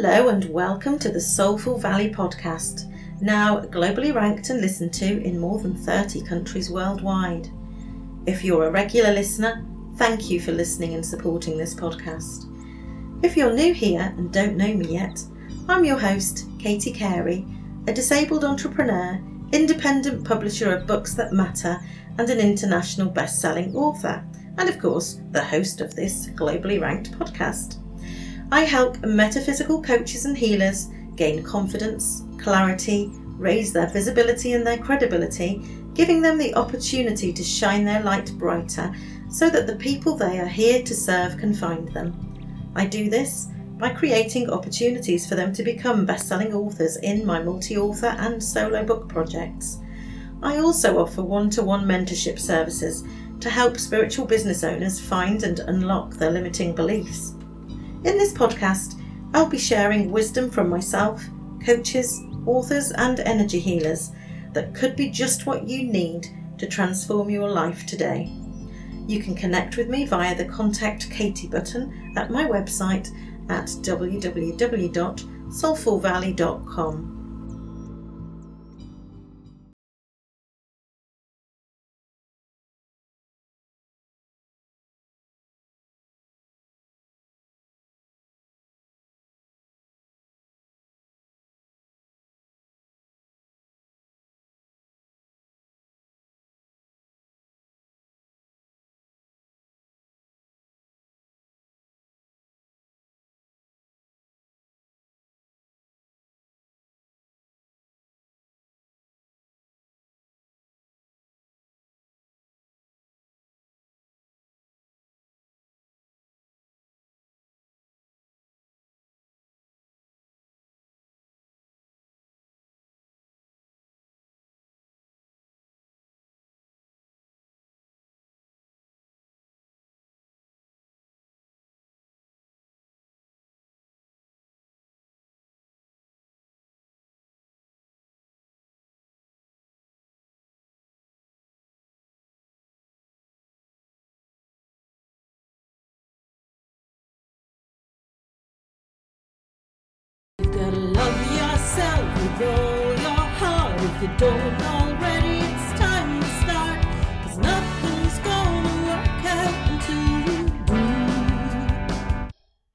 Hello and welcome to the Soulful Valley podcast, now globally ranked and listened to in more than 30 countries worldwide. If you're a regular listener, thank you for listening and supporting this podcast. If you're new here and don't know me yet, I'm your host, Katie Carey, a disabled entrepreneur, independent publisher of books that matter, and an international best selling author, and of course, the host of this globally ranked podcast. I help metaphysical coaches and healers gain confidence, clarity, raise their visibility and their credibility, giving them the opportunity to shine their light brighter so that the people they are here to serve can find them. I do this by creating opportunities for them to become best selling authors in my multi author and solo book projects. I also offer one to one mentorship services to help spiritual business owners find and unlock their limiting beliefs. In this podcast, I'll be sharing wisdom from myself, coaches, authors, and energy healers that could be just what you need to transform your life today. You can connect with me via the Contact Katie button at my website at www.soulfulvalley.com.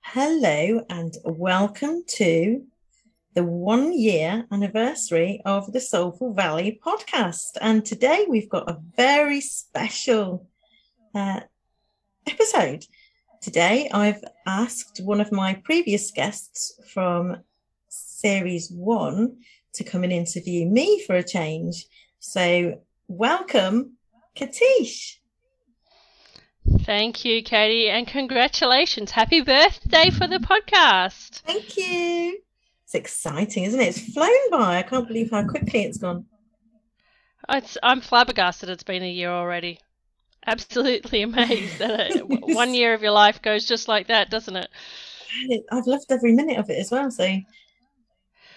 Hello and welcome to the one year anniversary of the Soulful Valley podcast. And today we've got a very special uh, episode. Today I've asked one of my previous guests from series one to come and interview me for a change. So, welcome, Katish. Thank you, Katie, and congratulations. Happy birthday for the podcast. Thank you. It's exciting, isn't it? It's flown by. I can't believe how quickly it's gone. It's, I'm flabbergasted it's been a year already. Absolutely amazed that it, one year of your life goes just like that, doesn't it? I've loved every minute of it as well. So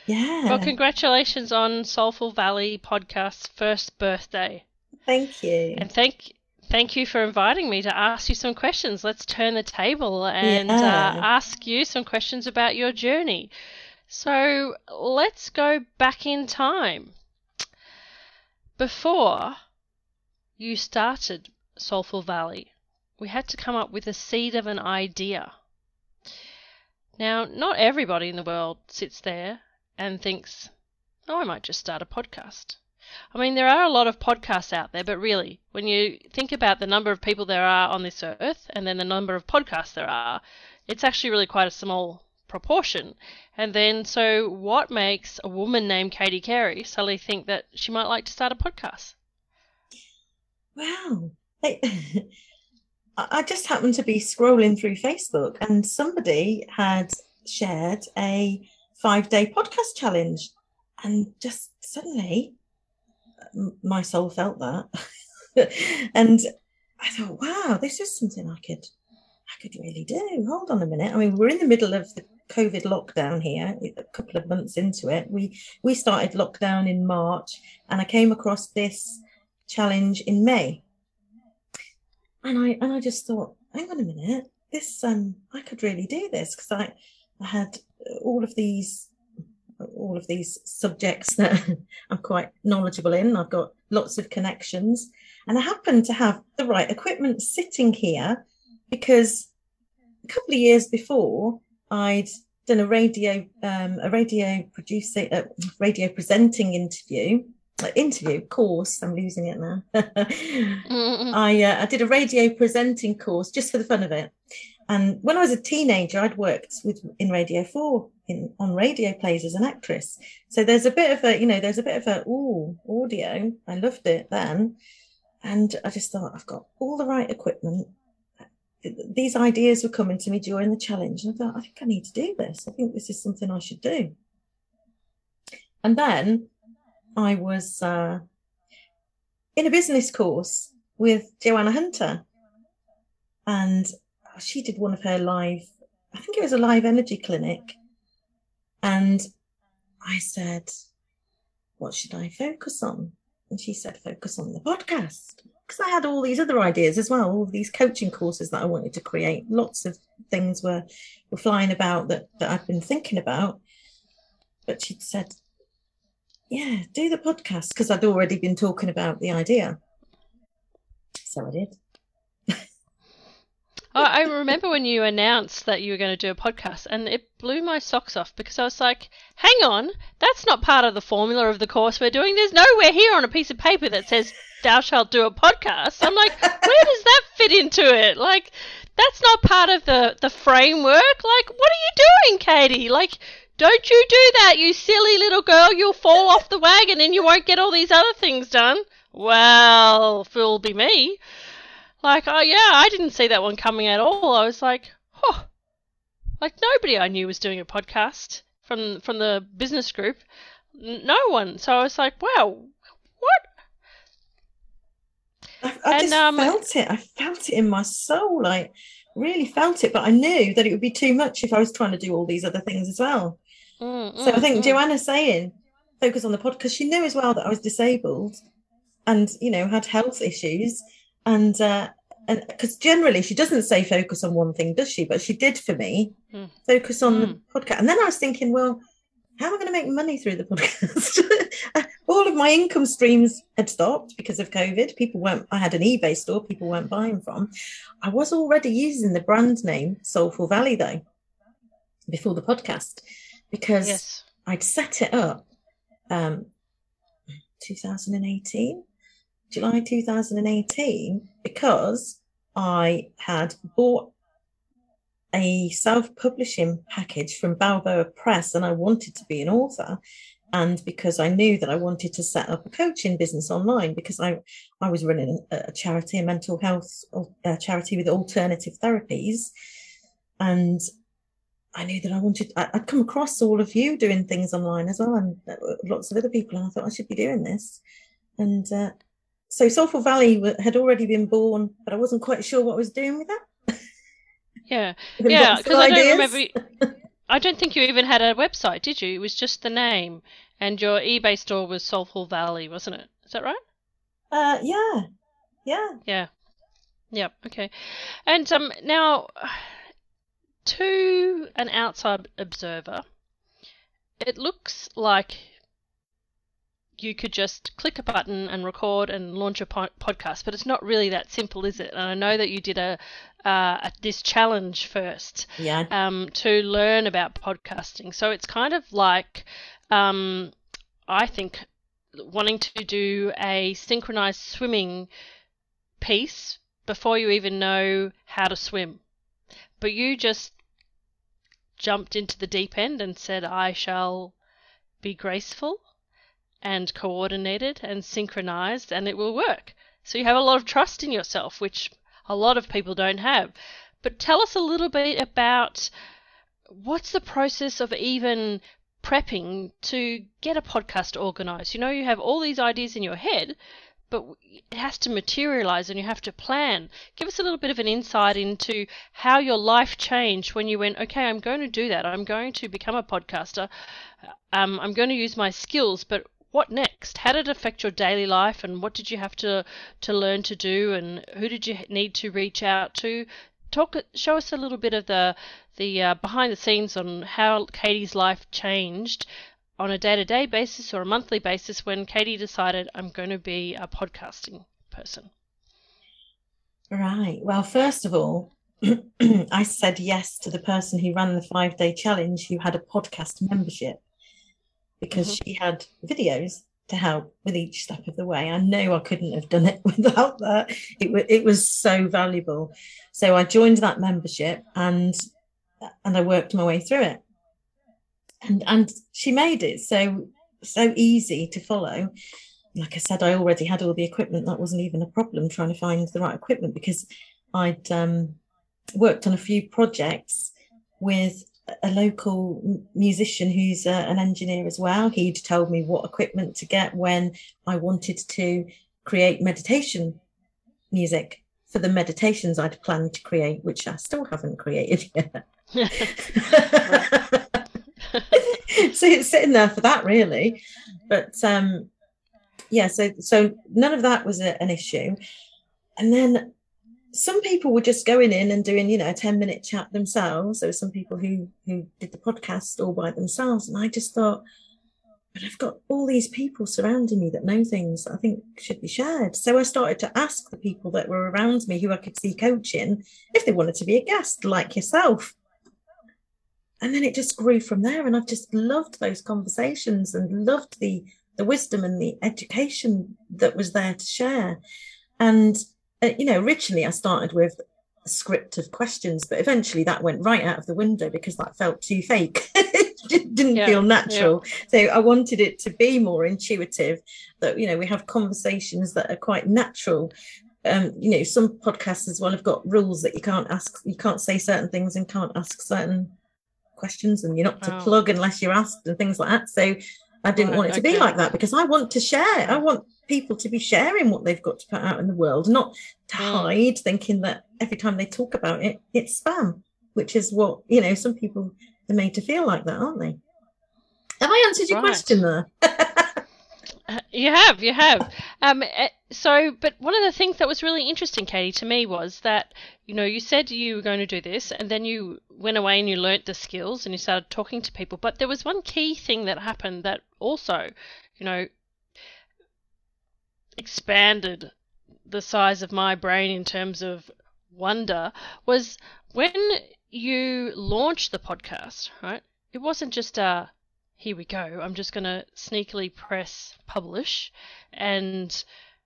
yeah. Well, congratulations on Soulful Valley podcast's first birthday. Thank you. And thank thank you for inviting me to ask you some questions. Let's turn the table and uh, yeah. uh, ask you some questions about your journey. So let's go back in time. Before you started Soulful Valley, we had to come up with a seed of an idea. Now, not everybody in the world sits there and thinks, oh, I might just start a podcast. I mean, there are a lot of podcasts out there, but really, when you think about the number of people there are on this earth and then the number of podcasts there are, it's actually really quite a small proportion. And then, so what makes a woman named Katie Carey suddenly think that she might like to start a podcast? Wow. I just happened to be scrolling through Facebook and somebody had shared a five day podcast challenge. And just suddenly, my soul felt that. and I thought, wow, this is something I could, I could really do. Hold on a minute. I mean, we're in the middle of the COVID lockdown here, a couple of months into it. We we started lockdown in March, and I came across this challenge in May. And I and I just thought, hang on a minute, this um I could really do this because I I had all of these all of these subjects that I'm quite knowledgeable in. I've got lots of connections, and I happen to have the right equipment sitting here because a couple of years before I'd done a radio um, a radio producing a radio presenting interview uh, interview course. I'm losing it now. I uh, I did a radio presenting course just for the fun of it. And when I was a teenager, I'd worked with in Radio Four in on radio plays as an actress. So there's a bit of a you know there's a bit of a oh audio. I loved it then, and I just thought I've got all the right equipment. These ideas were coming to me during the challenge, and I thought I think I need to do this. I think this is something I should do. And then I was uh, in a business course with Joanna Hunter, and Oh, she did one of her live, I think it was a live energy clinic. And I said, What should I focus on? And she said, Focus on the podcast. Because I had all these other ideas as well, all these coaching courses that I wanted to create. Lots of things were, were flying about that, that I've been thinking about. But she'd said, Yeah, do the podcast because I'd already been talking about the idea. So I did. I remember when you announced that you were going to do a podcast, and it blew my socks off because I was like, hang on, that's not part of the formula of the course we're doing. There's nowhere here on a piece of paper that says, thou shalt do a podcast. I'm like, where does that fit into it? Like, that's not part of the, the framework. Like, what are you doing, Katie? Like, don't you do that, you silly little girl. You'll fall off the wagon and you won't get all these other things done. Well, fool be me. Like, oh yeah, I didn't see that one coming at all. I was like, huh. Like nobody I knew was doing a podcast from from the business group. No one. So I was like, wow, what? I, I And, just um, felt it. I felt it in my soul. I really felt it, but I knew that it would be too much if I was trying to do all these other things as well. Mm, So I mm, think mm. Joanna saying focus on the pod because she knew as well that I was disabled and you know had health issues and uh and because generally she doesn't say focus on one thing, does she? But she did for me. Mm. Focus on Mm. the podcast. And then I was thinking, well, how am I going to make money through the podcast? All of my income streams had stopped because of COVID. People weren't, I had an eBay store, people weren't buying from. I was already using the brand name Soulful Valley though, before the podcast, because Yes. I'd set it up um 2018, July 2018, because I had bought a self-publishing package from Balboa Press and I wanted to be an author. And because I knew that I wanted to set up a coaching business online because I I was running a, a charity, a mental health uh charity with alternative therapies. And I knew that I wanted I, I'd come across all of you doing things online as well and lots of other people and I thought I should be doing this. And uh, so Soulful Valley had already been born but I wasn't quite sure what I was doing with that Yeah. Yeah, because I don't remember. I don't think you even had a website, did you? It was just the name, and your eBay store was Soulful Valley, wasn't it? Is that right? Uh, yeah, yeah. Yeah. Yep. Okay. And um, now, to an outside observer, it looks like you could just click a button and record and launch a po- podcast, but it's not really that simple, is it? And I know that you did a, uh, a this challenge first Yeah, um, to learn about podcasting. So it's kind of like, um, I think, wanting to do a synchronized swimming piece before you even know how to swim. But you just jumped into the deep end and said, I shall be graceful and coordinated and synchronized, and it will work. So you have a lot of trust in yourself, which a lot of people don't have. But tell us a little bit about what's the process of even prepping to get a podcast organized. You know, you have all these ideas in your head, but it has to materialize and you have to plan. Give us a little bit of an insight into how your life changed when you went, okay, I'm going to do that. I'm going to become a podcaster. Um, I'm going to use my skills, but what next? How did it affect your daily life, and what did you have to to learn to do, and who did you need to reach out to? talk, show us a little bit of the the uh, behind the scenes on how Katie's life changed on a day to day basis or a monthly basis when Katie decided I'm going to be a podcasting person. Right. Well, first of all, I said yes to the person who ran the five day challenge who had a podcast membership because Mhm. she had videos to help with each step of the way. I know I couldn't have done it without that. It, wa it was so valuable. So I joined that membership and and I worked my way through it. And and she made it so so easy to follow. Like I said, I already had all the equipment. That wasn't even a problem trying to find the right equipment because I'd um, worked on a few projects with a local musician who's uh, an engineer as well. He'd told me what equipment to get when I wanted to create meditation music for the meditations I'd planned to create, which I still haven't created yet. so it's sitting there for that really but um yeah so so none of that was a, an issue and then some people were just going in and doing you know a 10 minute chat themselves. There were some people who who did the podcast all by themselves. And i just thought but i've got all these people surrounding me that know things that i think should be shared. So i started to ask the people that were around me who i could see coaching if they wanted to be a guest like yourself. And then it just grew from there. And i've just loved those conversations and loved the the wisdom and the education that was there to share. And uh, you know originally i started with a script of questions but eventually that went right out of the window because that felt too fake it didn't Yeah, feel natural so i wanted it to be more intuitive that you know we have conversations that are quite natural um, you know, some podcasts as well have got rules that you can't ask, you can't say certain things and can't ask certain questions, and you're not to Oh. plug unless you're asked and things like that. So I didn't Right, want it to be like that because I want to share. I want people to be sharing what they've got to put out in the world, not to Mm. hide, thinking that every time they talk about it, it's spam, which is what you know. Some people are made to feel like that, aren't they? Have I answered your Right. question there? Uh, You have, you have. Um, eh, so, but one of the things that was really interesting, Katie, to me was that you know you said you were going to do this, and then you went away and you learnt the skills and you started talking to people. But there was one key thing that happened that also, you know, expanded the size of my brain in terms of wonder was when you launched the podcast, right? It wasn't just a here we go. I'm just going to sneakily press publish and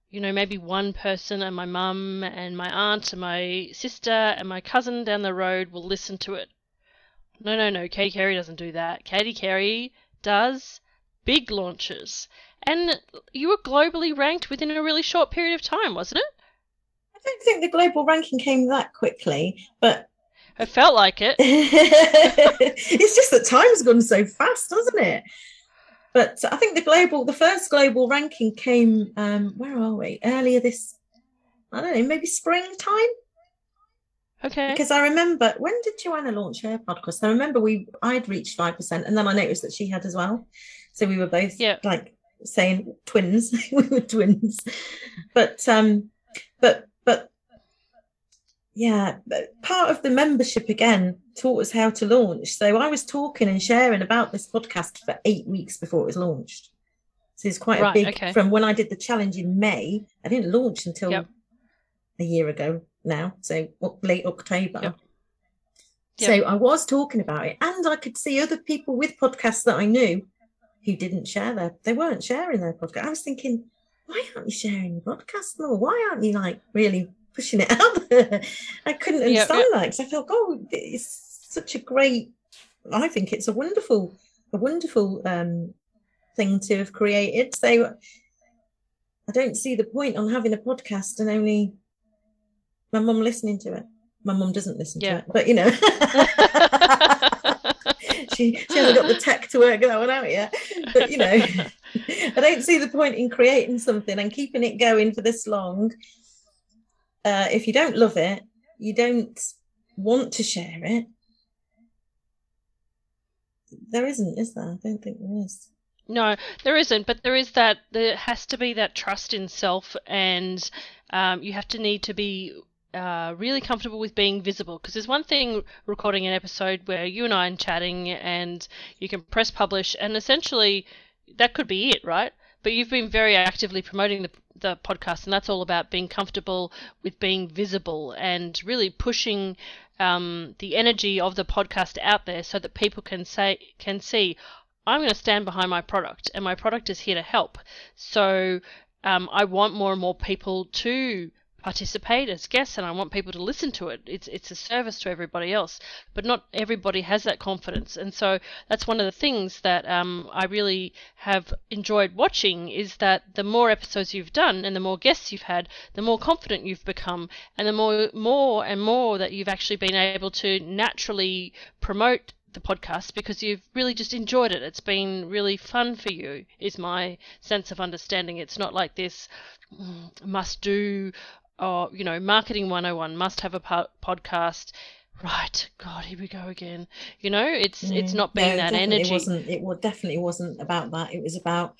you know maybe one person and my mum and my aunt and my sister and my cousin down the road will listen to it. No, no, no. Katie Carey doesn't do that. Katie Carey does big launches. And you were globally ranked within a really short period of time, wasn't it? I don't think the global ranking came that quickly, but It felt like it. it's just that time's gone so fast, hasn't it? But I think the global, the first global ranking came. Um, where are we? Earlier this, I don't know, maybe springtime. Okay. Because I remember when did Joanna launch her podcast? I remember we I'd reached five percent, and then I noticed that she had as well. So we were both Yeah. like saying twins. we were twins. But um, but but yeah, but part of the membership again taught us how to launch. So I was talking and sharing about this podcast for eight weeks before it was launched. So it's quite Right, a big okay. from when I did the challenge in May. I didn't launch until Yep. a year ago now, so late October. Yep. So I was talking about it, and I could see other people with podcasts that I knew who didn't share their, they weren't sharing their podcast. I was thinking, why aren't you sharing your podcast more? Why aren't you like really pushing it out there? I couldn't Yep, understand that because I felt, oh, it's such a great. I think it's a wonderful, a wonderful um, thing to have created. So I don't see the point on having a podcast and only my mum listening to it. My mum doesn't listen Yeah. to it, but you know, she she hasn't got the tech to work that one out yet. But you know, I don't see the point in creating something and keeping it going for this long. Uh, if you don't love it, you don't want to share it. There isn't, is there? I don't think there is. No, there isn't, but there is that. There has to be that trust in self, and um, you have to need to be uh, really comfortable with being visible because there's one thing recording an episode where you and I are chatting and you can press publish and essentially that could be it, right? But you've been very actively promoting the, the podcast, and that's all about being comfortable with being visible and really pushing um, the energy of the podcast out there so that people can say can see I'm going to stand behind my product, and my product is here to help. So um, I want more and more people to participate as guests and I want people to listen to it. It's it's a service to everybody else, but not everybody has that confidence. And so that's one of the things that um, I really have enjoyed watching is that the more episodes you've done and the more guests you've had, the more confident you've become, and the more more and more that you've actually been able to naturally promote the podcast because you've really just enjoyed it. It's been really fun for you, is my sense of understanding. It's not like this mm, must do or, you know, marketing 101 must have a po- podcast. Right, God, here we go again. You know, it's it's Mm, not being no, that energy. wasn't it definitely wasn't about that. It was about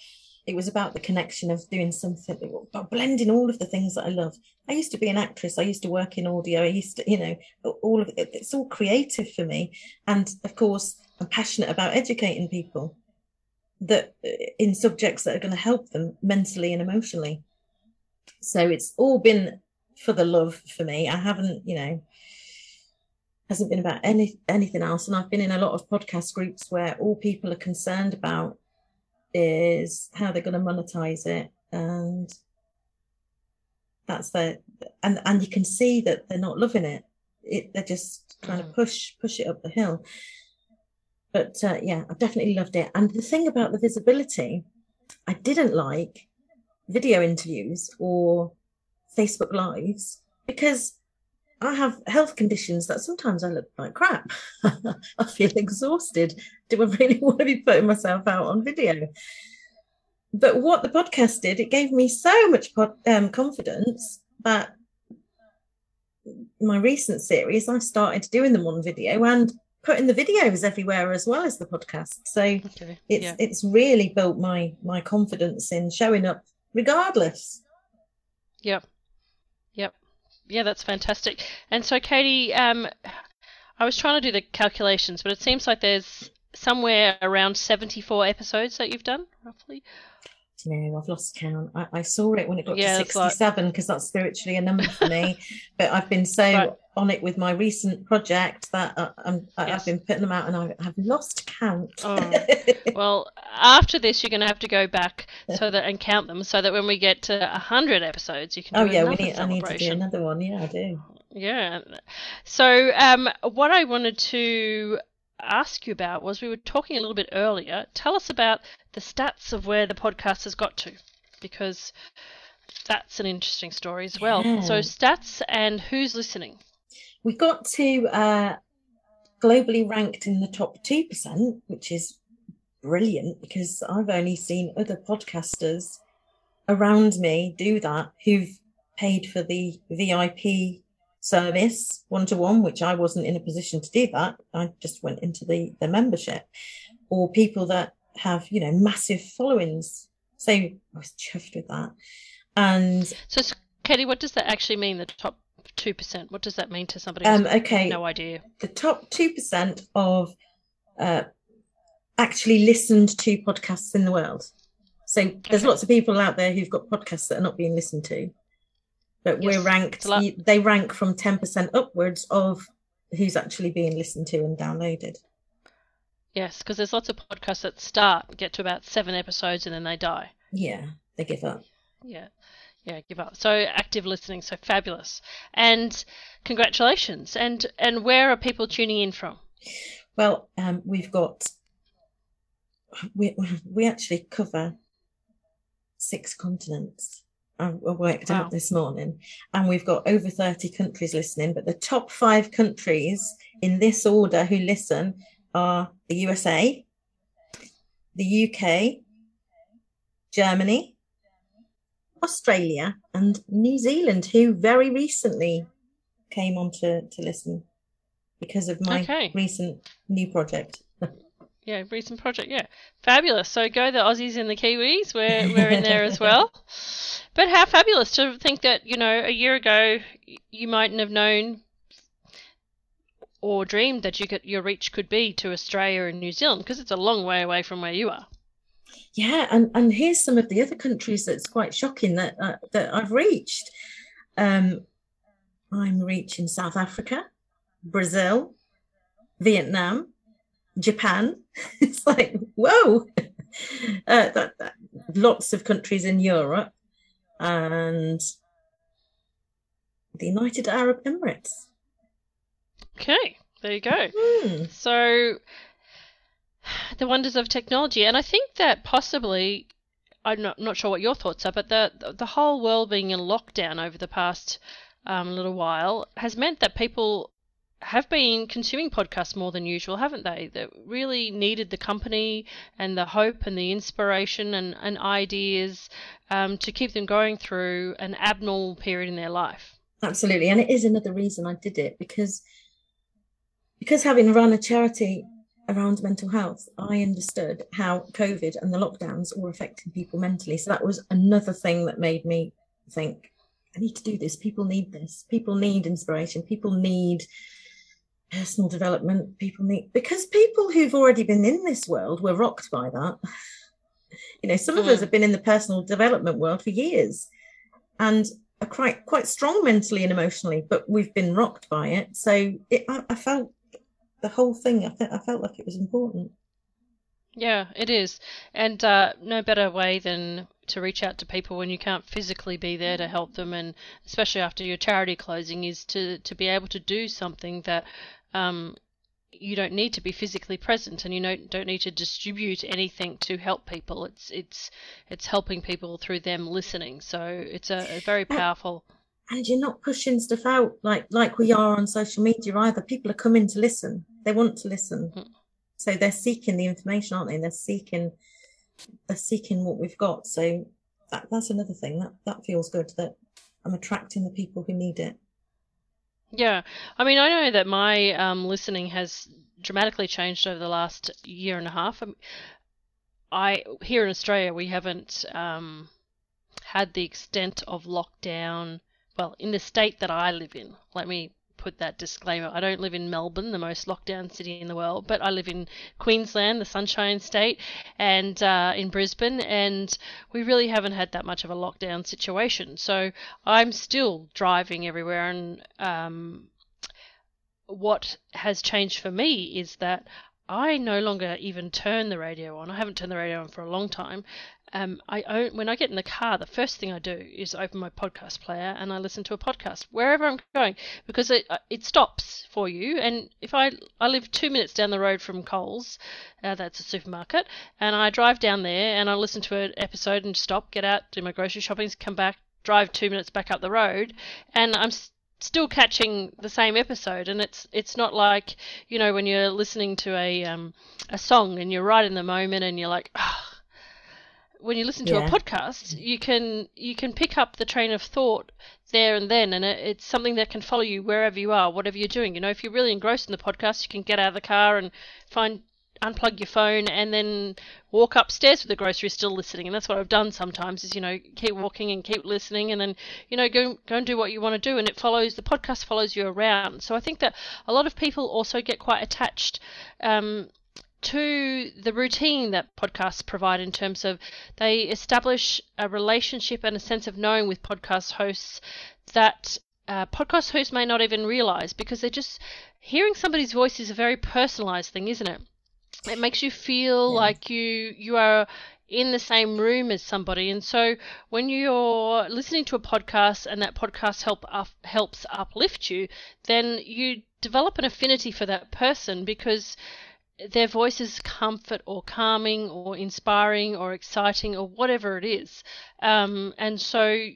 it was about the connection of doing something about blending all of the things that I love. I used to be an actress. I used to work in audio. I used to you know all of it it's all creative for me. And of course I'm passionate about educating people that uh, in subjects that are going to help them mentally and emotionally. So it's all been for the love for me. I haven't you know hasn't been about any anything else. And i've been in a lot of podcast groups where all people are concerned about is how they're going to monetize it. And that's the and and you can see that they're not loving it. It they're just trying to Mm. push push it up the hill. But uh, yeah i definitely loved it. And the thing about the visibility i didn't like video interviews or facebook lives because I have health conditions that sometimes I look like crap. I feel exhausted. Do I really want to be putting myself out on video? But what the podcast did, it gave me so much pod, um, confidence that my recent series, I started doing them on video and putting the videos everywhere as well as the podcast. So Okay. it's yeah. it's really built my my confidence in showing up regardless. Yep. Yep. Yeah, that's fantastic. And so, Katie, um, I was trying to do the calculations, but it seems like there's somewhere around 74 episodes that you've done, roughly. You know, I've lost count. I, I saw it when it got Yeah, to 67 because that's spiritually a number for me. but I've been so Right. on it with my recent project that I, I'm, yes. I've been putting them out and I have lost count. Oh. Well, after this, you're going to have to go back so that and count them, so that when we get to 100 episodes, you can oh, yeah, we need, I need to do another one. Yeah, I do. Yeah. So, um, what I wanted to ask you about was we were talking a little bit earlier. Tell us about the stats of where the podcast has got to, because that's an interesting story as well. So, stats and who's listening. We got to uh, globally ranked in the top 2%, which is brilliant because I've only seen other podcasters around me do that who've paid for the VIP service one to one, which I wasn't in a position to do that. I just went into the, the membership, or people that have, you know, massive followings. So I was chuffed with that. And So, Katie, what does that actually mean? The top two percent. What does that mean to somebody? um, okay, no idea. the top 2% of uh, actually listened to podcasts in the world. So there's Okay. lots of people out there who've got podcasts that are not being listened to. But we're ranked, it's a lot. they rank from 10% upwards of who's actually being listened to and downloaded. Yes, because there's lots of podcasts that start, get to about seven episodes, and then they die. Yeah, they give up. Yeah. Yeah, give up. So active listening, so fabulous. And congratulations. And and where are people tuning in from? Well, um, we've got, we, we actually cover six continents. I worked Wow. out this morning, and we've got over 30 countries listening. But the top five countries in this order who listen are the USA, the UK, Germany, Australia, and New Zealand, who very recently came on to, to listen because of my Okay. recent new project. Yeah, recent project. Yeah, fabulous. So go the Aussies and the Kiwis. We're we're in there as well. But how fabulous to think that you know a year ago you mightn't have known or dreamed that you could your reach could be to Australia and New Zealand because it's a long way away from where you are. Yeah, and and here's some of the other countries that's quite shocking that uh, that I've reached. Um, I'm reaching South Africa, Brazil, Vietnam, Japan. it's like whoa, uh, that, that, lots of countries in Europe, and the United Arab Emirates. Okay, there you go. Hmm. So, the wonders of technology, and I think that possibly, I'm not, not sure what your thoughts are, but the the whole world being in lockdown over the past um, little while has meant that people have been consuming podcasts more than usual, haven't they? That really needed the company and the hope and the inspiration and, and ideas um, to keep them going through an abnormal period in their life. Absolutely, and it is another reason I did it because because having run a charity around mental health, I understood how COVID and the lockdowns were affecting people mentally. So that was another thing that made me think, I need to do this. People need this. People need inspiration. People need personal development. People need, because people who've already been in this world were rocked by that. You know, some of us Mm. have been in the personal development world for years and are quite quite strong mentally and emotionally, but we've been rocked by it. So it, I, I felt the whole thing. I, fe- I felt like it was important. Yeah, it is. And uh, no better way than to reach out to people when you can't physically be there to help them, and especially after your charity closing, is to, to be able to do something that um, you don't need to be physically present, and you don't don't need to distribute anything to help people. It's it's it's helping people through them listening. So it's a, a very powerful. And you're not pushing stuff out like like we are on social media either. People are coming to listen. They want to listen. Mm. So they're seeking the information, aren't they? They're seeking they're seeking what we've got. So that, that's another thing. That that feels good that I'm attracting the people who need it. Yeah, I mean, I know that my um, listening has dramatically changed over the last year and a half. Um, I here in Australia we haven't um, had the extent of lockdown. Well, in the state that I live in, let me put that disclaimer. I don't live in Melbourne, the most lockdown city in the world, but I live in Queensland, the Sunshine State, and uh, in Brisbane, and we really haven't had that much of a lockdown situation. So I'm still driving everywhere, and um, what has changed for me is that I no longer even turn the radio on. I haven't turned the radio on for a long time. Um, I own, when I get in the car, the first thing I do is open my podcast player and I listen to a podcast wherever I'm going because it uh, it stops for you. And if I I live two minutes down the road from Coles, uh, that's a supermarket, and I drive down there and I listen to an episode and stop, get out, do my grocery shopping, come back, drive two minutes back up the road, and I'm still catching the same episode and it's it's not like you know when you're listening to a um a song and you're right in the moment and you're like ah when you listen to a podcast you can you can pick up the train of thought there and then and it, it's something that can follow you wherever you are whatever you're doing. You know if you're really engrossed in the podcast you can get out of the car and find unplug your phone and then walk upstairs with the groceries still listening. And that's what I've done sometimes is you know keep walking and keep listening and then you know go go and do what you want to do and it follows the podcast follows you around. So I think that a lot of people also get quite attached um, to the routine that podcasts provide in terms of they establish a relationship and a sense of knowing with podcast hosts that uh, podcast hosts may not even realize because they're just hearing somebody's voice is a very personalized thing, isn't it? It makes you feel Yeah. like you you are in the same room as somebody, and so when you're listening to a podcast and that podcast help up, helps uplift you, then you develop an affinity for that person because their voice is comfort or calming or inspiring or exciting or whatever it is. Um, and so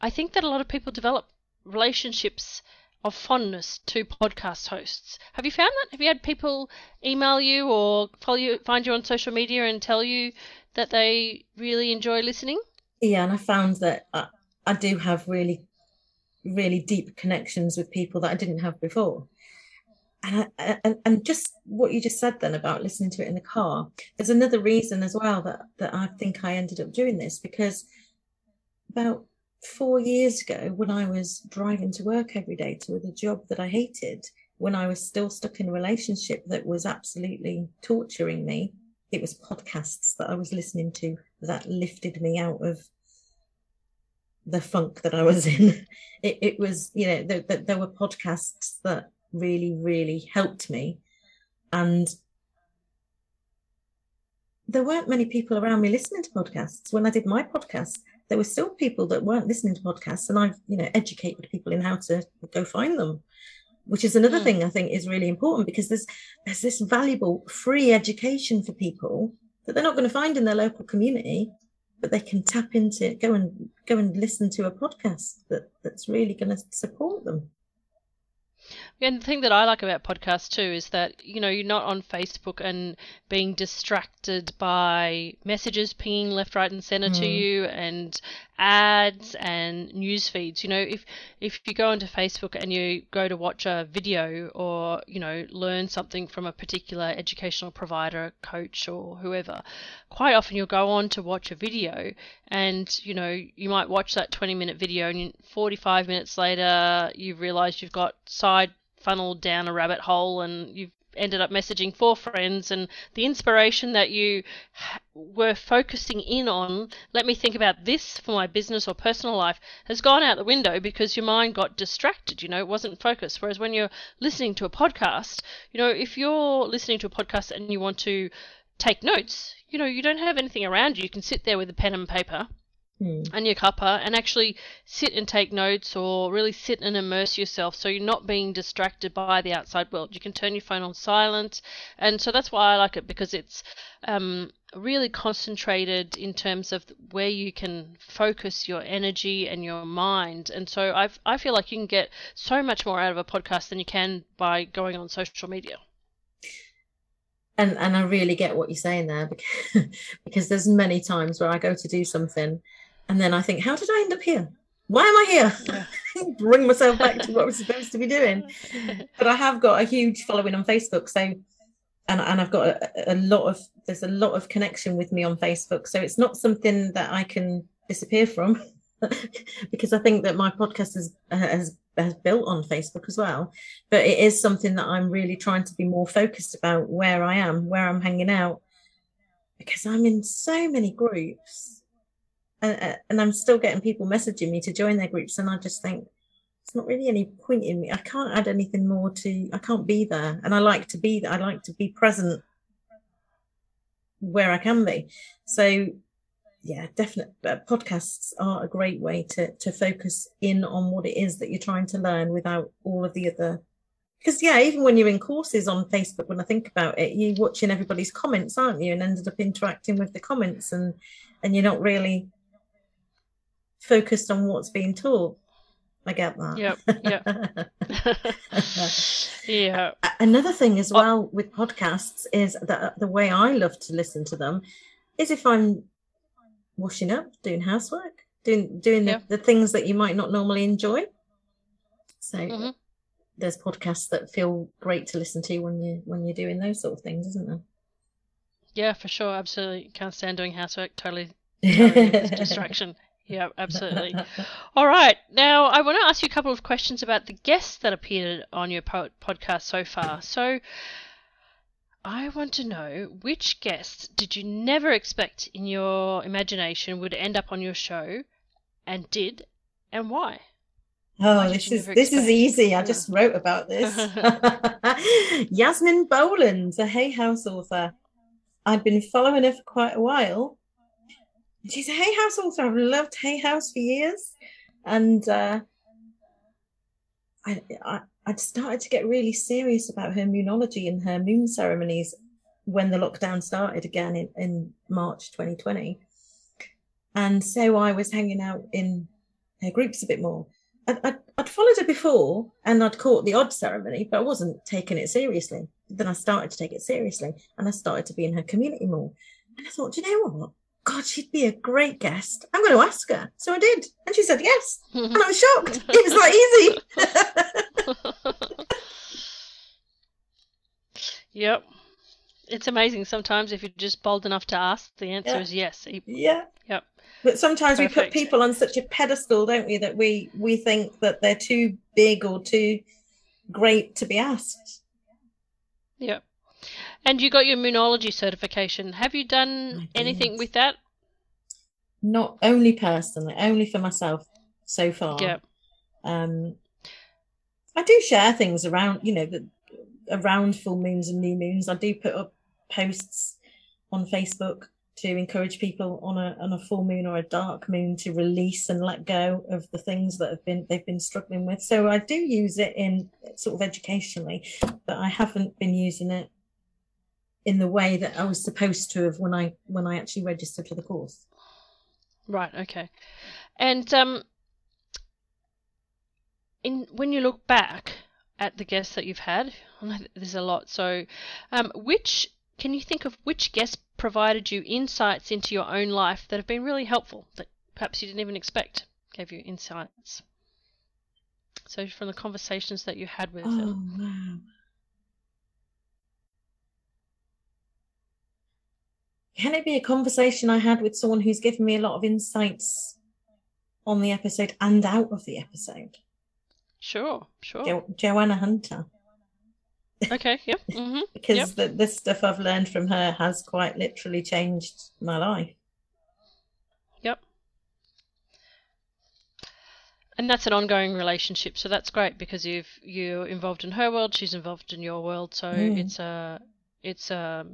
I think that a lot of people develop relationships of fondness to podcast hosts. Have you found that? Have you had people email you or follow you, find you on social media and tell you that they really enjoy listening? Yeah, and I found that I, I do have really, really deep connections with people that I didn't have before. And, and and just what you just said then about listening to it in the car there's another reason as well that that i think i ended up doing this because about four years ago when i was driving to work every day to the job that i hated when i was still stuck in a relationship that was absolutely torturing me it was podcasts that i was listening to that lifted me out of the funk that i was in. It, it was you know there, there were podcasts that really, really helped me. And there weren't many people around me listening to podcasts. When I did my podcast, there were still people that weren't listening to podcasts, and I've you know educated people in how to go find them, which is another mm. thing I think is really important because there's there's this valuable free education for people that they're not going to find in their local community, but they can tap into go and go and listen to a podcast that that's really going to support them. And the thing that I like about podcasts too is that, you know, you're not on Facebook and being distracted by messages pinging left, right, and center mm. to you and ads and news feeds. You know, if if you go onto Facebook and you go to watch a video or, you know, learn something from a particular educational provider, coach or whoever, quite often you'll go on to watch a video and, you know, you might watch that 20 minute video and 45 minutes later you've realized you've got side funneled down a rabbit hole and you've ended up messaging four friends and the inspiration that you were focusing in on let me think about this for my business or personal life has gone out the window because your mind got distracted you know it wasn't focused. Whereas when you're listening to a podcast you know if you're listening to a podcast and you want to take notes you know you don't have anything around you. You can sit there with a pen and paper mm. and your cuppa and actually sit and take notes or really sit and immerse yourself so you're not being distracted by the outside world. You can turn your phone on silent. And so that's why I like it because it's um, really concentrated in terms of where you can focus your energy and your mind. And so i I feel like you can get so much more out of a podcast than you can by going on social media and and I really get what you're saying there because, because there's many times where I go to do something and then I think, how did I end up here? Why am I here? Yeah. Bring myself back to what I was supposed to be doing. But I have got a huge following on Facebook, so and and I've got a, a lot of there's a lot of connection with me on Facebook, so it's not something that I can disappear from. because I think that my podcast has, has has built on Facebook as well. But it is something that I'm really trying to be more focused about where I am, where I'm hanging out, because I'm in so many groups and, uh, and I'm still getting people messaging me to join their groups, and I just think it's not really any point in me. I can't add anything more to. I can't be there, and I like to be. I like to be present where I can be. So, yeah, definitely, podcasts are a great way to to focus in on what it is that you're trying to learn without all of the other. Because yeah, even when you're in courses on Facebook, when I think about it, you're watching everybody's comments, aren't you? And ended up interacting with the comments, and and you're not really focused on what's being taught. I get that. Yep. Yep. yeah. Another thing as well with podcasts is that the way I love to listen to them is if I'm washing up, doing housework, doing doing the, the things that you might not normally enjoy. So mm-hmm. there's podcasts that feel great to listen to when you when you're doing those sort of things, isn't there? Yeah, for sure. Absolutely. Can't stand doing housework. Totally, totally distraction. Yeah, absolutely. All right. Now, I want to ask you a couple of questions about the guests that appeared on your po- podcast so far. So, I want to know which guests did you never expect in your imagination would end up on your show and did, and why? Oh, why this is this is easy. I just wrote about this. Yasmin Boland, a Hay House author. I'd been following her for quite a while she's a Hay House author. I've loved Hay House for years, and uh, I, I I'd started to get really serious about her moonology and her moon ceremonies when the lockdown started again in, in March 2020. And so I was hanging out in her groups a bit more. I'd, I'd, I'd, followed her before and I'd caught the odd ceremony, but I wasn't taking it seriously. Then I started to take it seriously and I started to be in her community more. And I thought, you know what? God, she'd be a great guest. I'm going to ask her. So I did. And she said yes. and I was shocked. It was that easy. Yep. It's amazing sometimes if you're just bold enough to ask, the answer Yeah. is yes. Yeah. Yep. But sometimes we put people on such a pedestal, don't we, that we we think that they're too big or too great to be asked. Yep. And you got your Moonology certification. Have you done anything with that? Not only personally, only for myself so far. Yep. Um, I do share things around, you know, the, around full moons and new moons. I do put up posts on Facebook to encourage people on a on a full moon or a dark moon to release and let go of the things that have been they've been struggling with. So I do use it in sort of educationally, but I haven't been using it in the way that I was supposed to have when I when I actually registered for the course. Right, okay. And um in when you look back at the guests that you've had, I know that there's a lot. So, um which can you think of which guest provided you insights into your own life that have been really helpful that perhaps you didn't even expect gave you insights? So from the conversations that you had with them. Oh wow. Can it be a conversation I had with someone who's given me a lot of insights on the episode and out of the episode? Sure, sure. Jo- Joanna Hunter, Okay, yep. Mm-hmm. because Yep. the, the stuff I've learned from her has quite literally changed my life. Yep. And that's an ongoing relationship, so that's great because you've you're involved in her world, she's involved in your world, so Mm. it's a it's a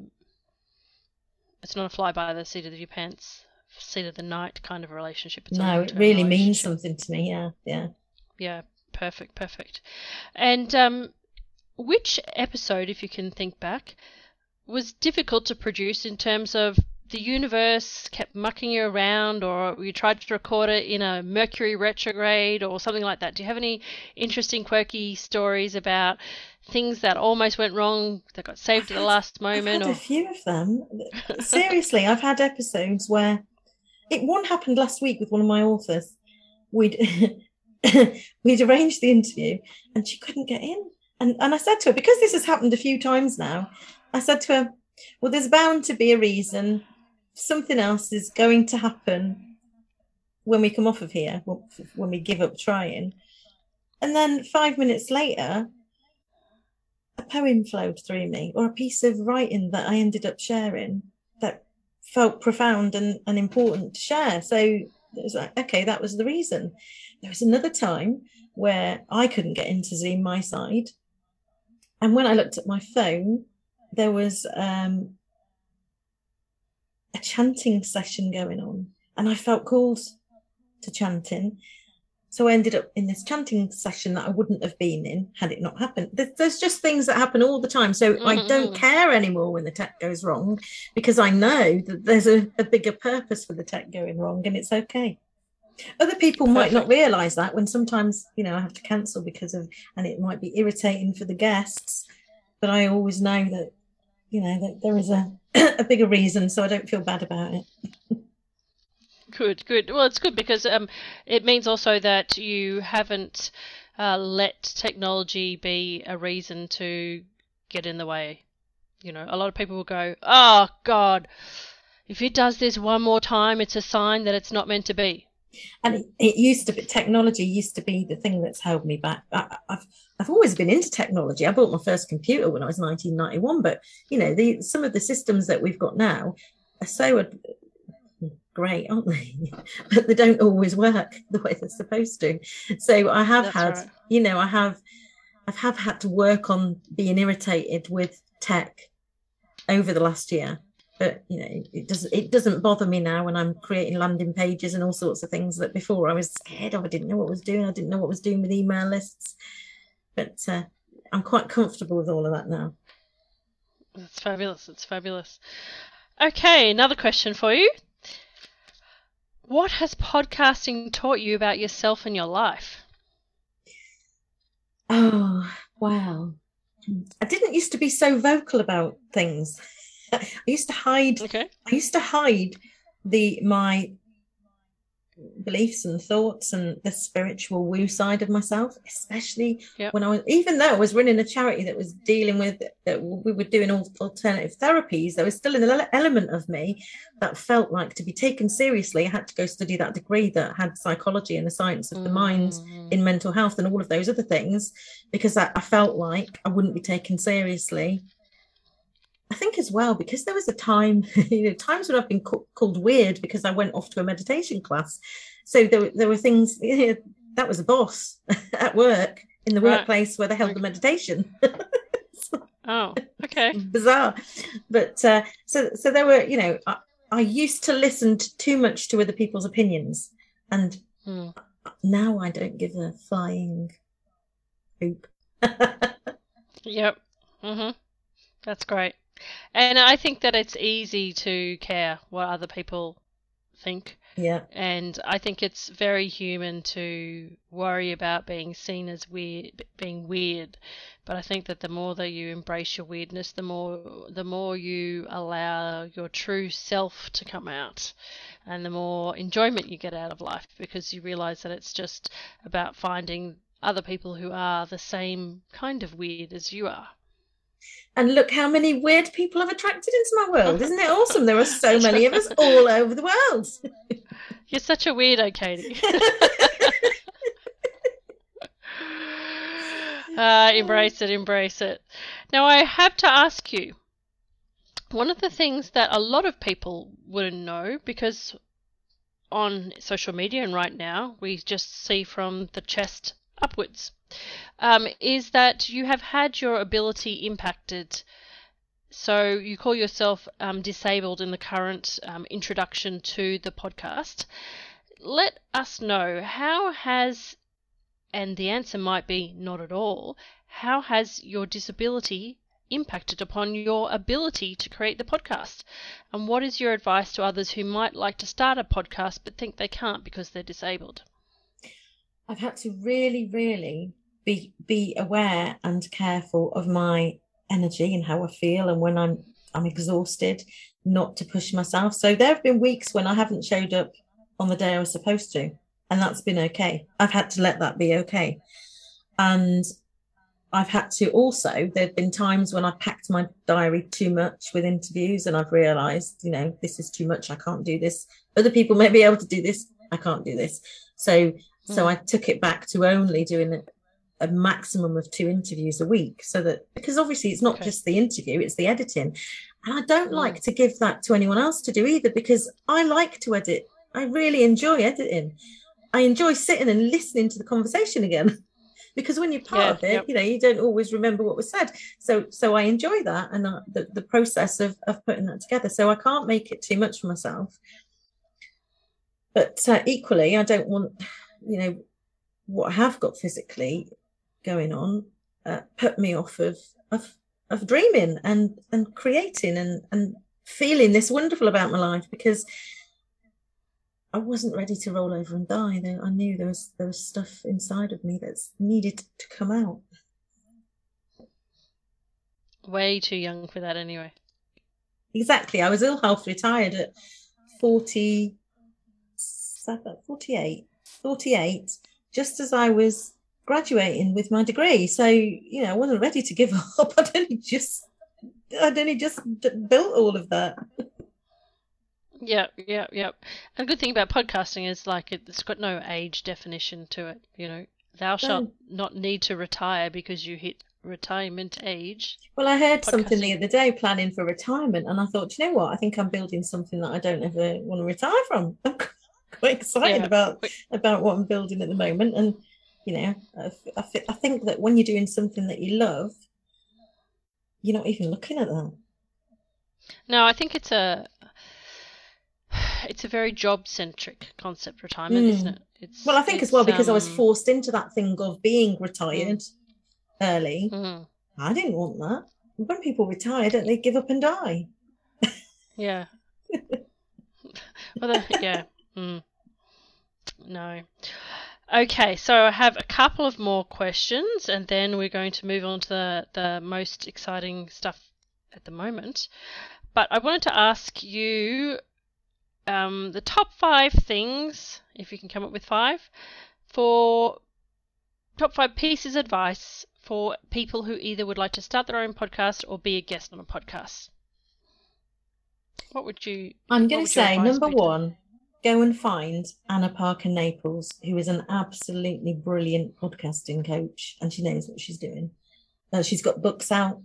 it's not a fly by the seat of your pants, seat of the night kind of relationship. It's no, it really means something to me. Yeah, yeah. Yeah, perfect, perfect. And um, which episode, if you can think back, was difficult to produce in terms of the universe kept mucking you around, or you tried to record it in a Mercury retrograde or something like that? Do you have any interesting, quirky stories about things that almost went wrong that got saved at the had- last I've moment? had Or a few of them. Seriously, I've had episodes where it one happened last week with one of my authors. We'd we'd arranged the interview and she couldn't get in. And and I said to her, because this has happened a few times now, I said to her, Well, there's bound to be a reason. Something else is going to happen when we come off of here, when we give up trying. And then five minutes later, a poem flowed through me or a piece of writing that I ended up sharing that felt profound and, and important to share. So it was like, okay, that was the reason. There was another time where I couldn't get into Zoom my side. And when I looked at my phone, there was um, a chanting session going on, and I felt called to chanting. So I ended up in this chanting session that I wouldn't have been in had it not happened. There's just things that happen all the time. So I don't Mhm. care anymore when the tech goes wrong because I know that there's a, a bigger purpose for the tech going wrong and it's okay. Other people might not realize that when sometimes, you know, I have to cancel because of, and it might be irritating for the guests, but I always know that, you know, that there is a, a bigger reason. So I don't feel bad about it. Good, good. Well, it's good because um, it means also that you haven't uh, let technology be a reason to get in the way. You know, a lot of people will go, "Oh God, if it does this one more time, it's a sign that it's not meant to be." And it, it used to be technology used to be the thing that's held me back. I, i've i've always been into technology. I bought my first computer when i was 1991 but you know the some of the systems that we've got now are so ad- great aren't they? But they don't always work the way they're supposed to. So i have That's had right. you know i have i have had to work on being irritated with tech over the last year but you know it doesn't it doesn't bother me now when i'm creating landing pages and all sorts of things that before i was scared of i didn't know what I was doing i didn't know what I was doing with email lists but uh, i'm quite comfortable with all of that now It's fabulous. It's fabulous. Okay, another question for you. What has podcasting taught you about yourself and your life? oh wow i didn't used to be so vocal about things i used to hide Okay. I used to hide the my beliefs and thoughts and the spiritual woo side of myself, especially Yep. when I was, even though I was running a charity that was dealing with that we were doing all alternative therapies, there was still an element of me that felt like to be taken seriously, I had to go study that degree that had psychology and the science of the mind Mm. in mental health and all of those other things because I, I felt like I wouldn't be taken seriously. I think as well because there was a time, you know, times when I've been ca- called weird because I went off to a meditation class. So there, were- there were things you know, that was a boss at work in the Right. workplace where they held the meditation. Oh, okay. Bizarre, but uh, so so there were you know I, I used to listen to too much to other people's opinions, and Hmm. now I don't give a flying hoop. Yep. Mhm. That's great. And I think that it's easy to care what other people think, yeah, and I think it's very human to worry about being seen as weird, being weird. But I think that the more that you embrace your weirdness, the more the more you allow your true self to come out, and the more enjoyment you get out of life because you realize that it's just about finding other people who are the same kind of weird as you are. And look how many weird people I've attracted into my world. Isn't it awesome? There are so many of us all over the world. You're such a weirdo, Katie. uh, embrace it, embrace it. Now, I have to ask you one of the things that a lot of people wouldn't know because on social media and right now we just see from the chest upwards um, is that you have had your ability impacted. So you call yourself um, disabled in the current um, introduction to the podcast. Let us know how has, and the answer might be not at all, how has your disability impacted upon your ability to create the podcast? And what is your advice to others who might like to start a podcast but think they can't because they're disabled? I've had to really, really be be aware and careful of my energy and how I feel, and when I'm I'm exhausted, not to push myself. So there have been weeks when I haven't showed up on the day I was supposed to, and that's been okay. I've had to let that be okay, and I've had to also. There have been times when I packed my diary too much with interviews, and I've realised, you know, this is too much. I can't do this. Other people may be able to do this. I can't do this. So so Mm. I took it back to only doing a, a maximum of two interviews a week. So that because obviously it's not Okay. just the interview, it's the editing. And I don't Mm. like to give that to anyone else to do either because I like to edit. I really enjoy editing. I enjoy sitting and listening to the conversation again. Because when you're part Yeah, of it, yep. you know, you don't always remember what was said. So, so I enjoy that and uh, the, the process of, of putting that together. So I can't make it too much for myself but uh, equally i don't want you know what i have got physically going on uh, put me off of of of dreaming and and creating and and feeling this wonderful about my life because I wasn't ready to roll over and die. I knew there was there was stuff inside of me that's needed to come out. Way too young for that anyway. Exactly. I was ill health retired at 47, 48, 48, just as I was graduating with my degree. So, you know, I wasn't ready to give up. I'd only just, I'd only just built all of that. Yeah, yeah, yeah. And the good thing about podcasting is like it- it's got no age definition to it. You know, thou shalt not need to retire because you hit retirement age. Well, I heard something the other day planning for retirement, and I thought, you know what? I think I'm building something that I don't ever want to retire from. Quite excited Yeah. about about what I'm building at the moment, and you know, I think that when you're doing something that you love, you're not even looking at that. No, I think it's a it's a very job centric concept retirement, Mm. isn't it? It's Well, I think as well because I was um, forced into that thing of being retired early. mhm, I didn't want that. When people retire, don't they give up and die? Yeah. well, yeah. Mm. No. Okay, so I have a couple of more questions, and then we're going to move on to the, the most exciting stuff at the moment. But I wanted to ask you um, the top five things, if you can come up with five, for top five pieces of advice for people who either would like to start their own podcast or be a guest on a podcast. What would you? I'm going to say number one, go and find Anna Parker Naples, who is an absolutely brilliant podcasting coach, and she knows what she's doing. Uh, she's got books out.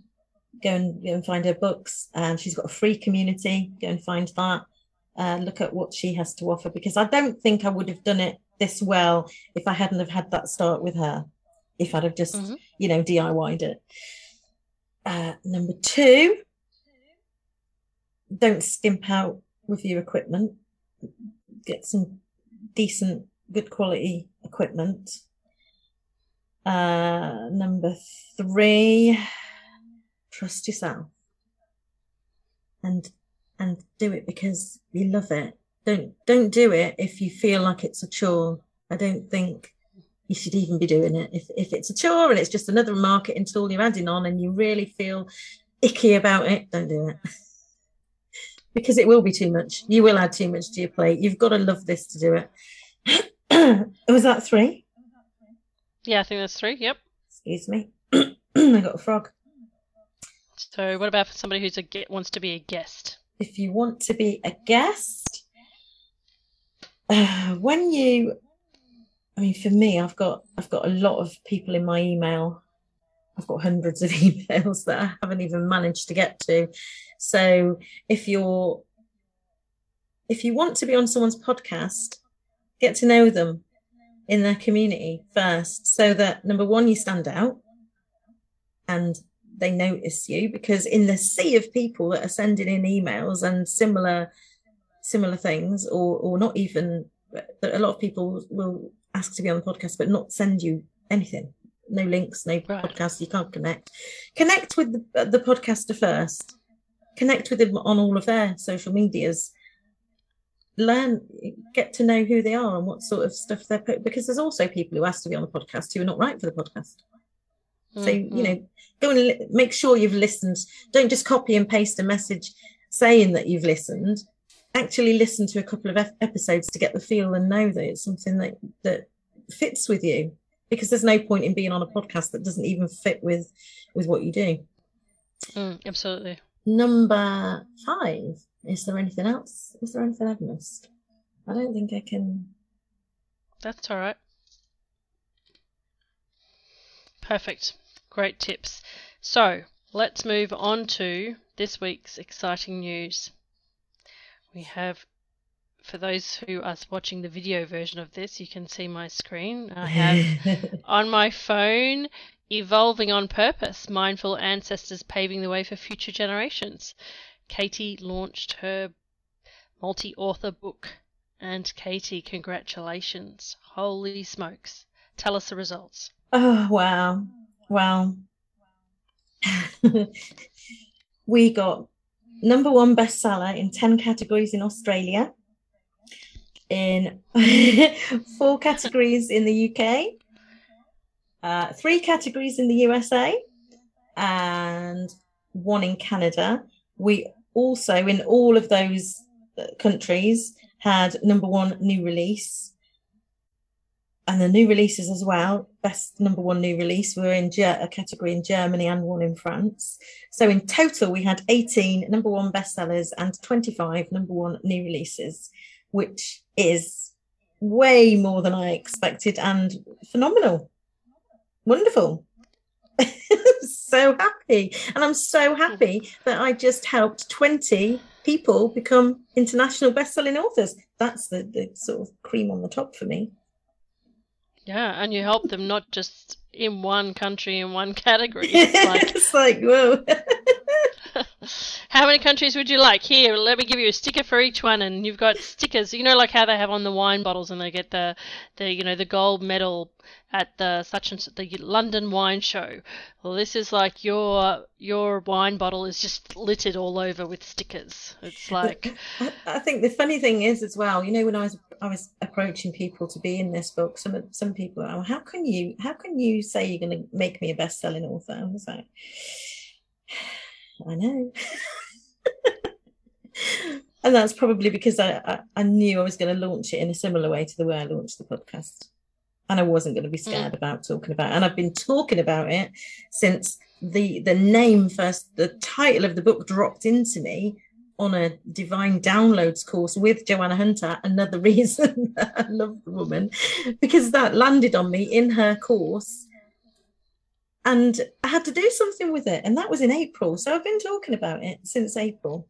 Go and go and find her books. And she's got a free community. Go and find that. Uh, look at what she has to offer because I don't think I would have done it this well if I hadn't have had that start with her. If I'd have just Mhm. you know DIY'd it. Uh, number two, don't skimp out with your equipment. Get some decent, good quality equipment. Uh, number three, trust yourself and and do it because you love it. Don't don't do it if you feel like it's a chore. I don't think you should even be doing it. If if it's a chore and it's just another marketing tool you're adding on and you really feel icky about it, don't do it. because it will be too much. You will add too much to your plate. You've got to love this to do it. Was that three? Yeah, I think that's three. Yep. Excuse me. I got a frog. So, what about for somebody who's a wants to be a guest? if you want to be a guest, uh, when you, I mean, for me, I've got I've got a lot of people in my email. I've got hundreds of emails that I haven't even managed to get to. So if you're if you want to be on someone's podcast, get to know them in their community first, so that number one, you stand out and they notice you because in the sea of people that are sending in emails and similar similar things or or not even that a lot of people will ask to be on the podcast but not send you anything no links no Right. podcast you can't connect. Connect with the, the podcaster first. Connect with them on all of their social medias. Learn get to know who they are and what sort of stuff they're put because there's also people who ask to be on the podcast who are not right for the podcast. So Mm, you know go and li- make sure you've listened. Don't just copy and paste a message saying that you've listened. Actually listen to a couple of ep- episodes to get the feel and know that it's something that that fits with you because there's no point in being on a podcast that doesn't even fit with with what you do mm, absolutely. number five is there anything else is there anything i've missed i don't think i can That's all right. Perfect. Great tips. So, let's move on to this week's exciting news. We have, for those who are watching the video version of this, you can see my screen. I have on my phone Evolving on Purpose Mindful Ancestors Paving the Way for Future Generations. Katie launched her multi author book. And Katie, congratulations. Holy smokes. Tell us the results. Oh, wow. Wow. we got number one bestseller in 10 categories in Australia, in four categories in the UK, uh, three categories in the USA, and one in Canada. We also, in all of those uh, countries, had number one new release and the new releases as well. Best number one new release were in Ger- a category in Germany and one in France. So in total, we had 18 number one bestsellers and 25 number one new releases, which is way more than I expected and phenomenal. Wonderful. so happy. And I'm so happy that I just helped 20 people become international best-selling authors. That's the, the sort of cream on the top for me. Yeah, and you help them not just in one country in one category. It's like, it's like whoa. how many countries would you like? Here, let me give you a sticker for each one, and you've got stickers. You know, like how they have on the wine bottles, and they get the, the you know, the gold medal at the such and such, the London Wine Show. Well, this is like your your wine bottle is just littered all over with stickers. It's like, I- think the funny thing is as well, you know, when I was I was approaching people to be in this book, some some people, are, how can you how can you say you're going to make me a best-selling author? I was like, I know. And that's probably because I, I, I knew I was going to launch it in a similar way to the way I launched the podcast. And I wasn't going to be scared mm. about talking about it. And I've been talking about it since the the name first, the title of the book dropped into me on a divine downloads course with Joanna Hunter. Another reason I love the woman because that landed on me in her course. And I had to do something with it. And that was in April. So I've been talking about it since April.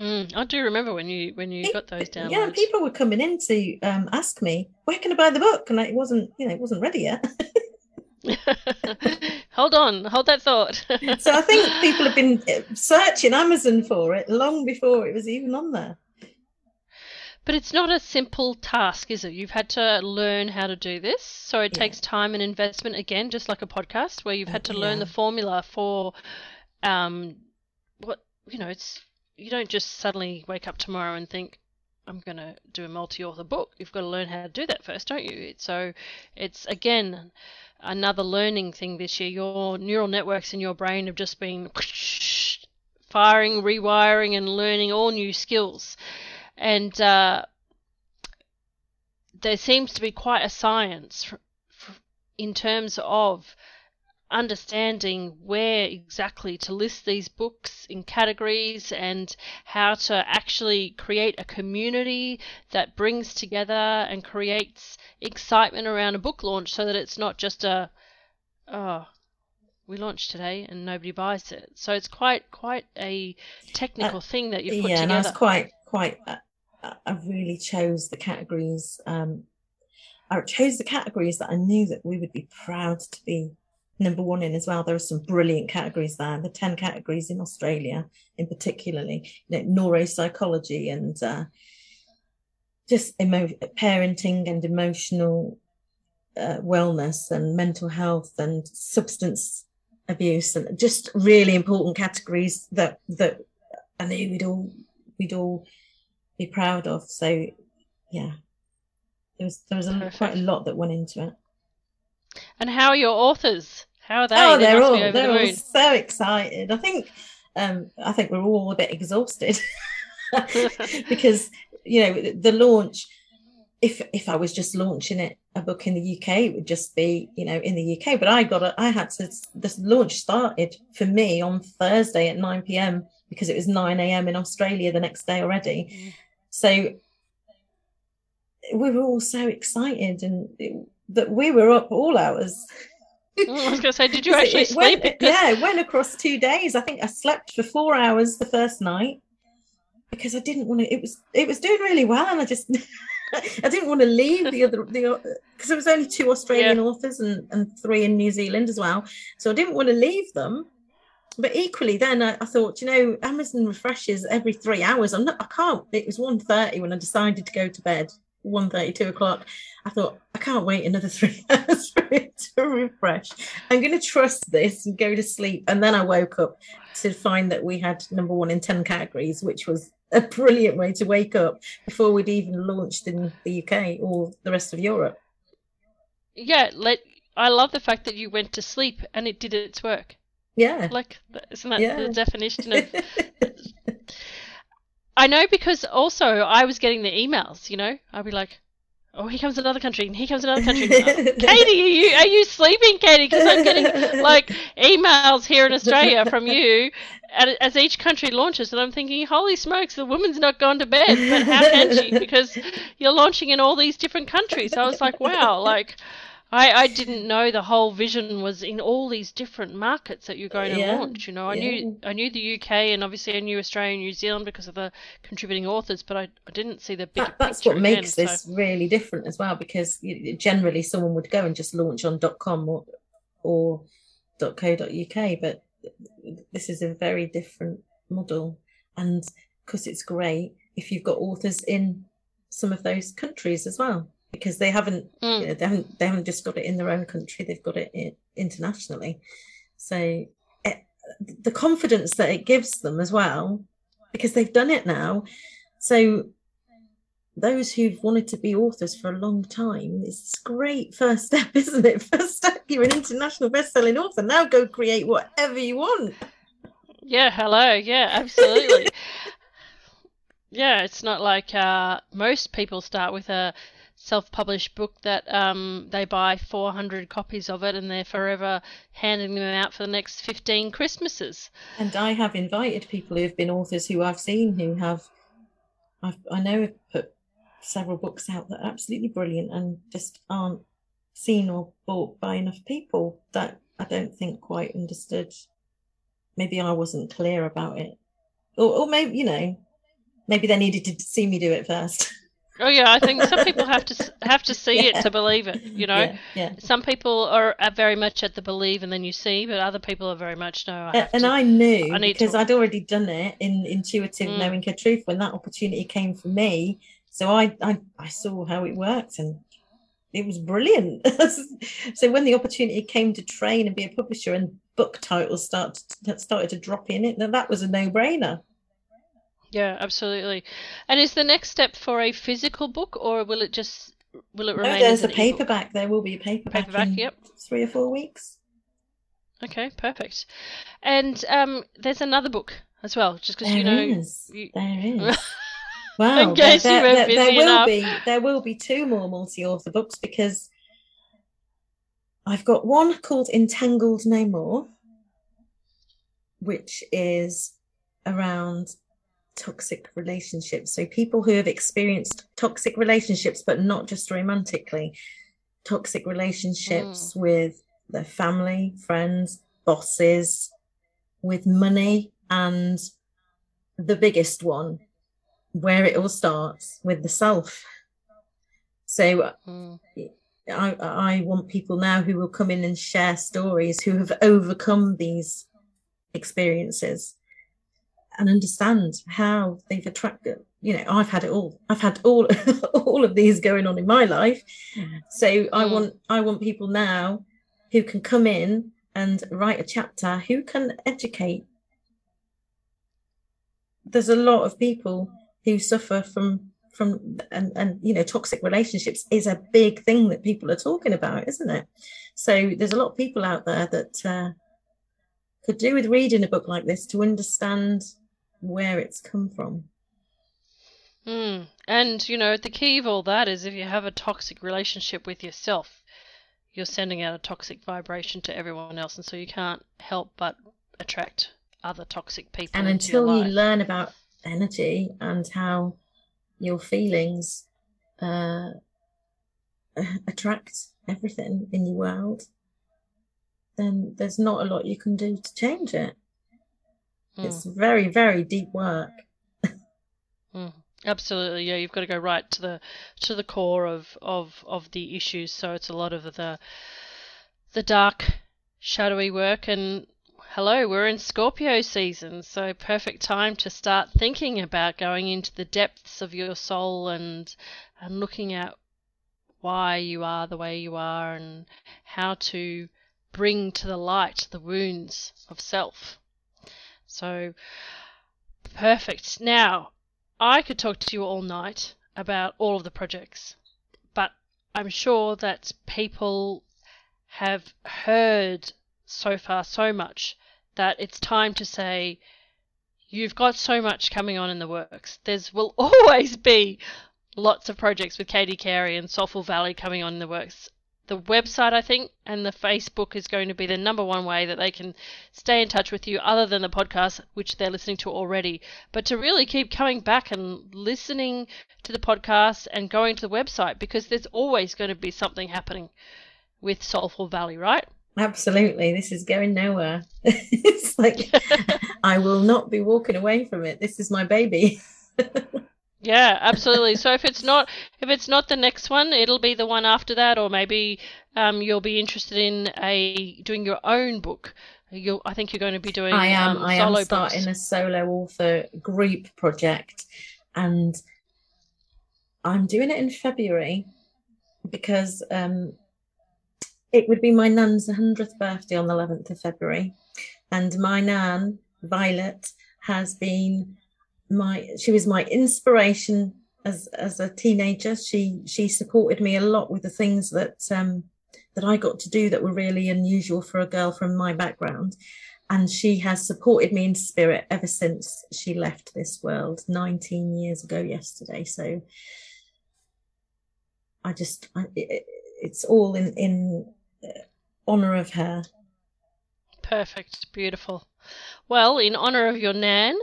Mm, I do remember when you when you got those down. Yeah, people were coming in to um, ask me where can I buy the book, and it wasn't you know it wasn't ready yet. hold on, hold that thought. so I think people have been uh, searching Amazon for it long before it was even on there. But it's not a simple task, is it? You've had to learn how to do this. So it yeah. takes time and investment again, just like a podcast, where you've had to learn the formula for um what you know, it's you don't just suddenly wake up tomorrow and think, I'm going to do a multi author book. You've got to learn how to do that first, don't you? So it's again another learning thing this year. Your neural networks in your brain have just been firing, rewiring, and learning all new skills. And uh, there seems to be quite a science in terms of understanding where exactly to list these books in categories and how to actually create a community that brings together and creates excitement around a book launch so that it's not just a oh we launched today and nobody buys it. So it's quite quite a technical uh, thing that you put yeah together and I was quite quite uh, I really chose the categories um I chose the categories that I knew that we would be proud to be number one in as well. There are some brilliant categories there. The 10 categories in Australia, in particularly, you know, neuropsychology and uh, just emo- parenting and emotional uh, wellness and mental health and substance abuse and just really important categories that that I knew we'd all we'd all be proud of. So yeah, there was there was a, quite a lot that went into it. And how are your authors? How are they? Oh, they're all they're the all so excited. I think um, I think we're all a bit exhausted because you know the launch. If if I was just launching it a book in the UK, it would just be you know in the UK. But I got a, I had to. This launch started for me on Thursday at nine pm because it was nine am in Australia the next day already. So we were all so excited and it, that we were up all hours I was going to say, did you actually it sleep? Went, yeah, it went across two days. I think I slept for four hours the first night because I didn't want to. It was it was doing really well, and I just I didn't want to leave the other the because there was only two Australian yeah. authors and and three in New Zealand as well, so I didn't want to leave them. But equally, then I, I thought, you know, Amazon refreshes every three hours. I'm not. I can't. It was 1.30 when I decided to go to bed. 1.30, 2 o'clock. I thought, I can't wait another three hours for it to refresh. I'm going to trust this and go to sleep. And then I woke up to find that we had number one in 10 categories, which was a brilliant way to wake up before we'd even launched in the UK or the rest of Europe. Yeah, let, I love the fact that you went to sleep and it did its work. Yeah. Like, isn't that yeah. the definition of. I know because also I was getting the emails, you know, I'd be like, oh, here comes another country, and here comes another country. Katie, are you are you sleeping, Katie? Because I'm getting like emails here in Australia from you as each country launches, and I'm thinking, holy smokes, the woman's not gone to bed. But how can she? Because you're launching in all these different countries. I was like, wow, like I, I didn't know the whole vision was in all these different markets that you're going to yeah, launch. You know, I yeah. knew I knew the UK and obviously I knew Australia and New Zealand because of the contributing authors, but I, I didn't see the big. That, that's what makes again, this so. really different as well, because generally someone would go and just launch on .com or or .co.uk, but this is a very different model, and because it's great if you've got authors in some of those countries as well because they haven't mm. you know, they haven't they haven't just got it in their own country they've got it internationally. So it, the confidence that it gives them as well because they've done it now. So those who've wanted to be authors for a long time it's great first step isn't it? First step you're an international best-selling author. Now go create whatever you want. Yeah hello. Yeah absolutely. Yeah, it's not like uh, most people start with a self-published book that um, they buy 400 copies of it and they're forever handing them out for the next 15 Christmases. And I have invited people who have been authors who I've seen who have, I've, I know have put several books out that are absolutely brilliant and just aren't seen or bought by enough people that I don't think quite understood. Maybe I wasn't clear about it. Or, or maybe, you know, maybe they needed to see me do it first. Oh yeah, I think some people have to have to see yeah. it to believe it. You know, yeah, yeah. some people are, are very much at the believe and then you see, but other people are very much no. I and to, I knew I because to... I'd already done it in intuitive mm. knowing her truth when that opportunity came for me. So I, I I saw how it worked and it was brilliant. so when the opportunity came to train and be a publisher and book titles started started to drop in it, that was a no brainer. Yeah, absolutely. And is the next step for a physical book, or will it just will it remain? No, there's a paperback. E-book? There will be a paperback. Paperback, yep. Three or four weeks. Okay, perfect. And um, there's another book as well, just because you know. Is. You... There is. Wow, there, there, there, there will enough. be there will be two more multi-author books because I've got one called Entangled No More, which is around toxic relationships. So people who have experienced toxic relationships, but not just romantically, toxic relationships mm. with their family, friends, bosses, with money, and the biggest one, where it all starts with the self. So mm. I, I want people now who will come in and share stories who have overcome these experiences and understand how they've attracted you know i've had it all. I've had all all of these going on in my life. So mm. i want i want people now who can come in and write a chapter who can educate. There's a lot of people who suffer from from and and you know toxic relationships is a big thing that people are talking about isn't it? So there's a lot of people out there that uh, could do with reading a book like this to understand where it's come from. Mm. And, you know, the key of all that is if you have a toxic relationship with yourself, you're sending out a toxic vibration to everyone else. And so you can't help but attract other toxic people. And until you learn about energy and how your feelings uh, attract everything in your world, then there's not a lot you can do to change it. Mm. It's very, very deep work. mm. Absolutely, yeah. You've got to go right to the to the core of, of, of the issues. So it's a lot of the the dark, shadowy work. And hello, we're in Scorpio season, so perfect time to start thinking about going into the depths of your soul and and looking at why you are the way you are and how to bring to the light the wounds of self. So perfect. Now, I could talk to you all night about all of the projects, but I'm sure that people have heard so far so much that it's time to say you've got so much coming on in the works. There's will always be lots of projects with Katie Carey and Soulful Valley coming on in the works the website, I think, and the Facebook is going to be the number one way that they can stay in touch with you, other than the podcast, which they're listening to already. But to really keep coming back and listening to the podcast and going to the website because there's always going to be something happening with Soulful Valley, right? Absolutely. This is going nowhere. it's like I will not be walking away from it. This is my baby. Yeah, absolutely. so if it's not if it's not the next one, it'll be the one after that, or maybe um, you'll be interested in a doing your own book. you I think you're going to be doing. I am. Um, I am starting books. a solo author group project, and I'm doing it in February because um, it would be my nan's hundredth birthday on the 11th of February, and my nan Violet has been my she was my inspiration as as a teenager. She she supported me a lot with the things that um, that I got to do that were really unusual for a girl from my background. and she has supported me in spirit ever since she left this world 19 years ago yesterday. So I just, I, it, it's all in, in honor of her. Perfect. Beautiful. Well, in honor of your Nan,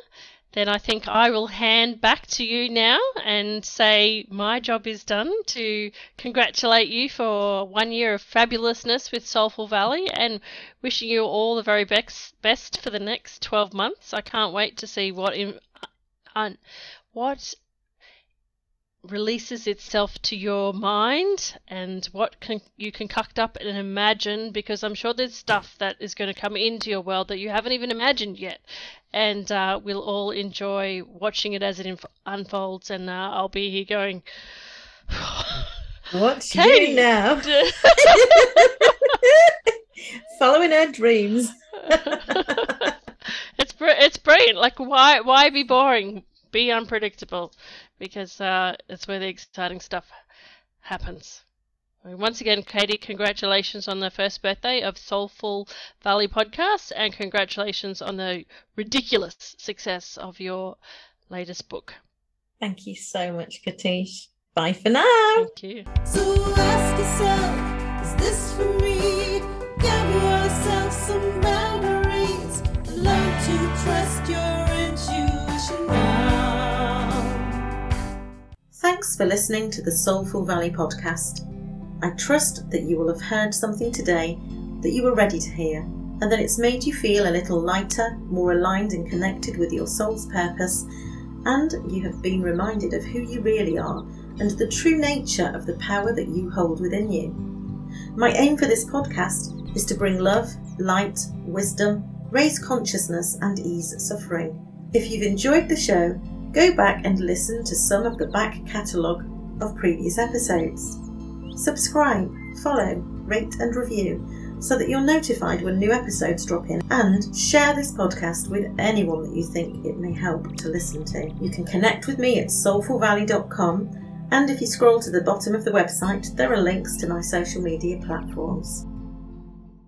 then I think I will hand back to you now and say my job is done to congratulate you for one year of fabulousness with Soulful Valley and wishing you all the very best best for the next 12 months. I can't wait to see what in, uh, what releases itself to your mind and what can you concoct up and imagine because I'm sure there's stuff that is going to come into your world that you haven't even imagined yet and uh, we'll all enjoy watching it as it inf- unfolds and uh, I'll be here going What's Katie. you now? Following our dreams. it's br- it's brilliant like why why be boring be unpredictable because uh, it's where the exciting stuff happens. Once again, Katie, congratulations on the first birthday of Soulful Valley podcast, and congratulations on the ridiculous success of your latest book. Thank you so much, Katish. Bye for now. Thank you. So ask yourself, is this for me? Thanks for listening to the Soulful Valley podcast. I trust that you will have heard something today that you were ready to hear, and that it's made you feel a little lighter, more aligned and connected with your soul's purpose, and you have been reminded of who you really are and the true nature of the power that you hold within you. My aim for this podcast is to bring love, light, wisdom, raise consciousness, and ease suffering. If you've enjoyed the show, go back and listen to some of the back catalogue of previous episodes. Subscribe, follow, rate, and review so that you're notified when new episodes drop in. And share this podcast with anyone that you think it may help to listen to. You can connect with me at soulfulvalley.com, and if you scroll to the bottom of the website, there are links to my social media platforms.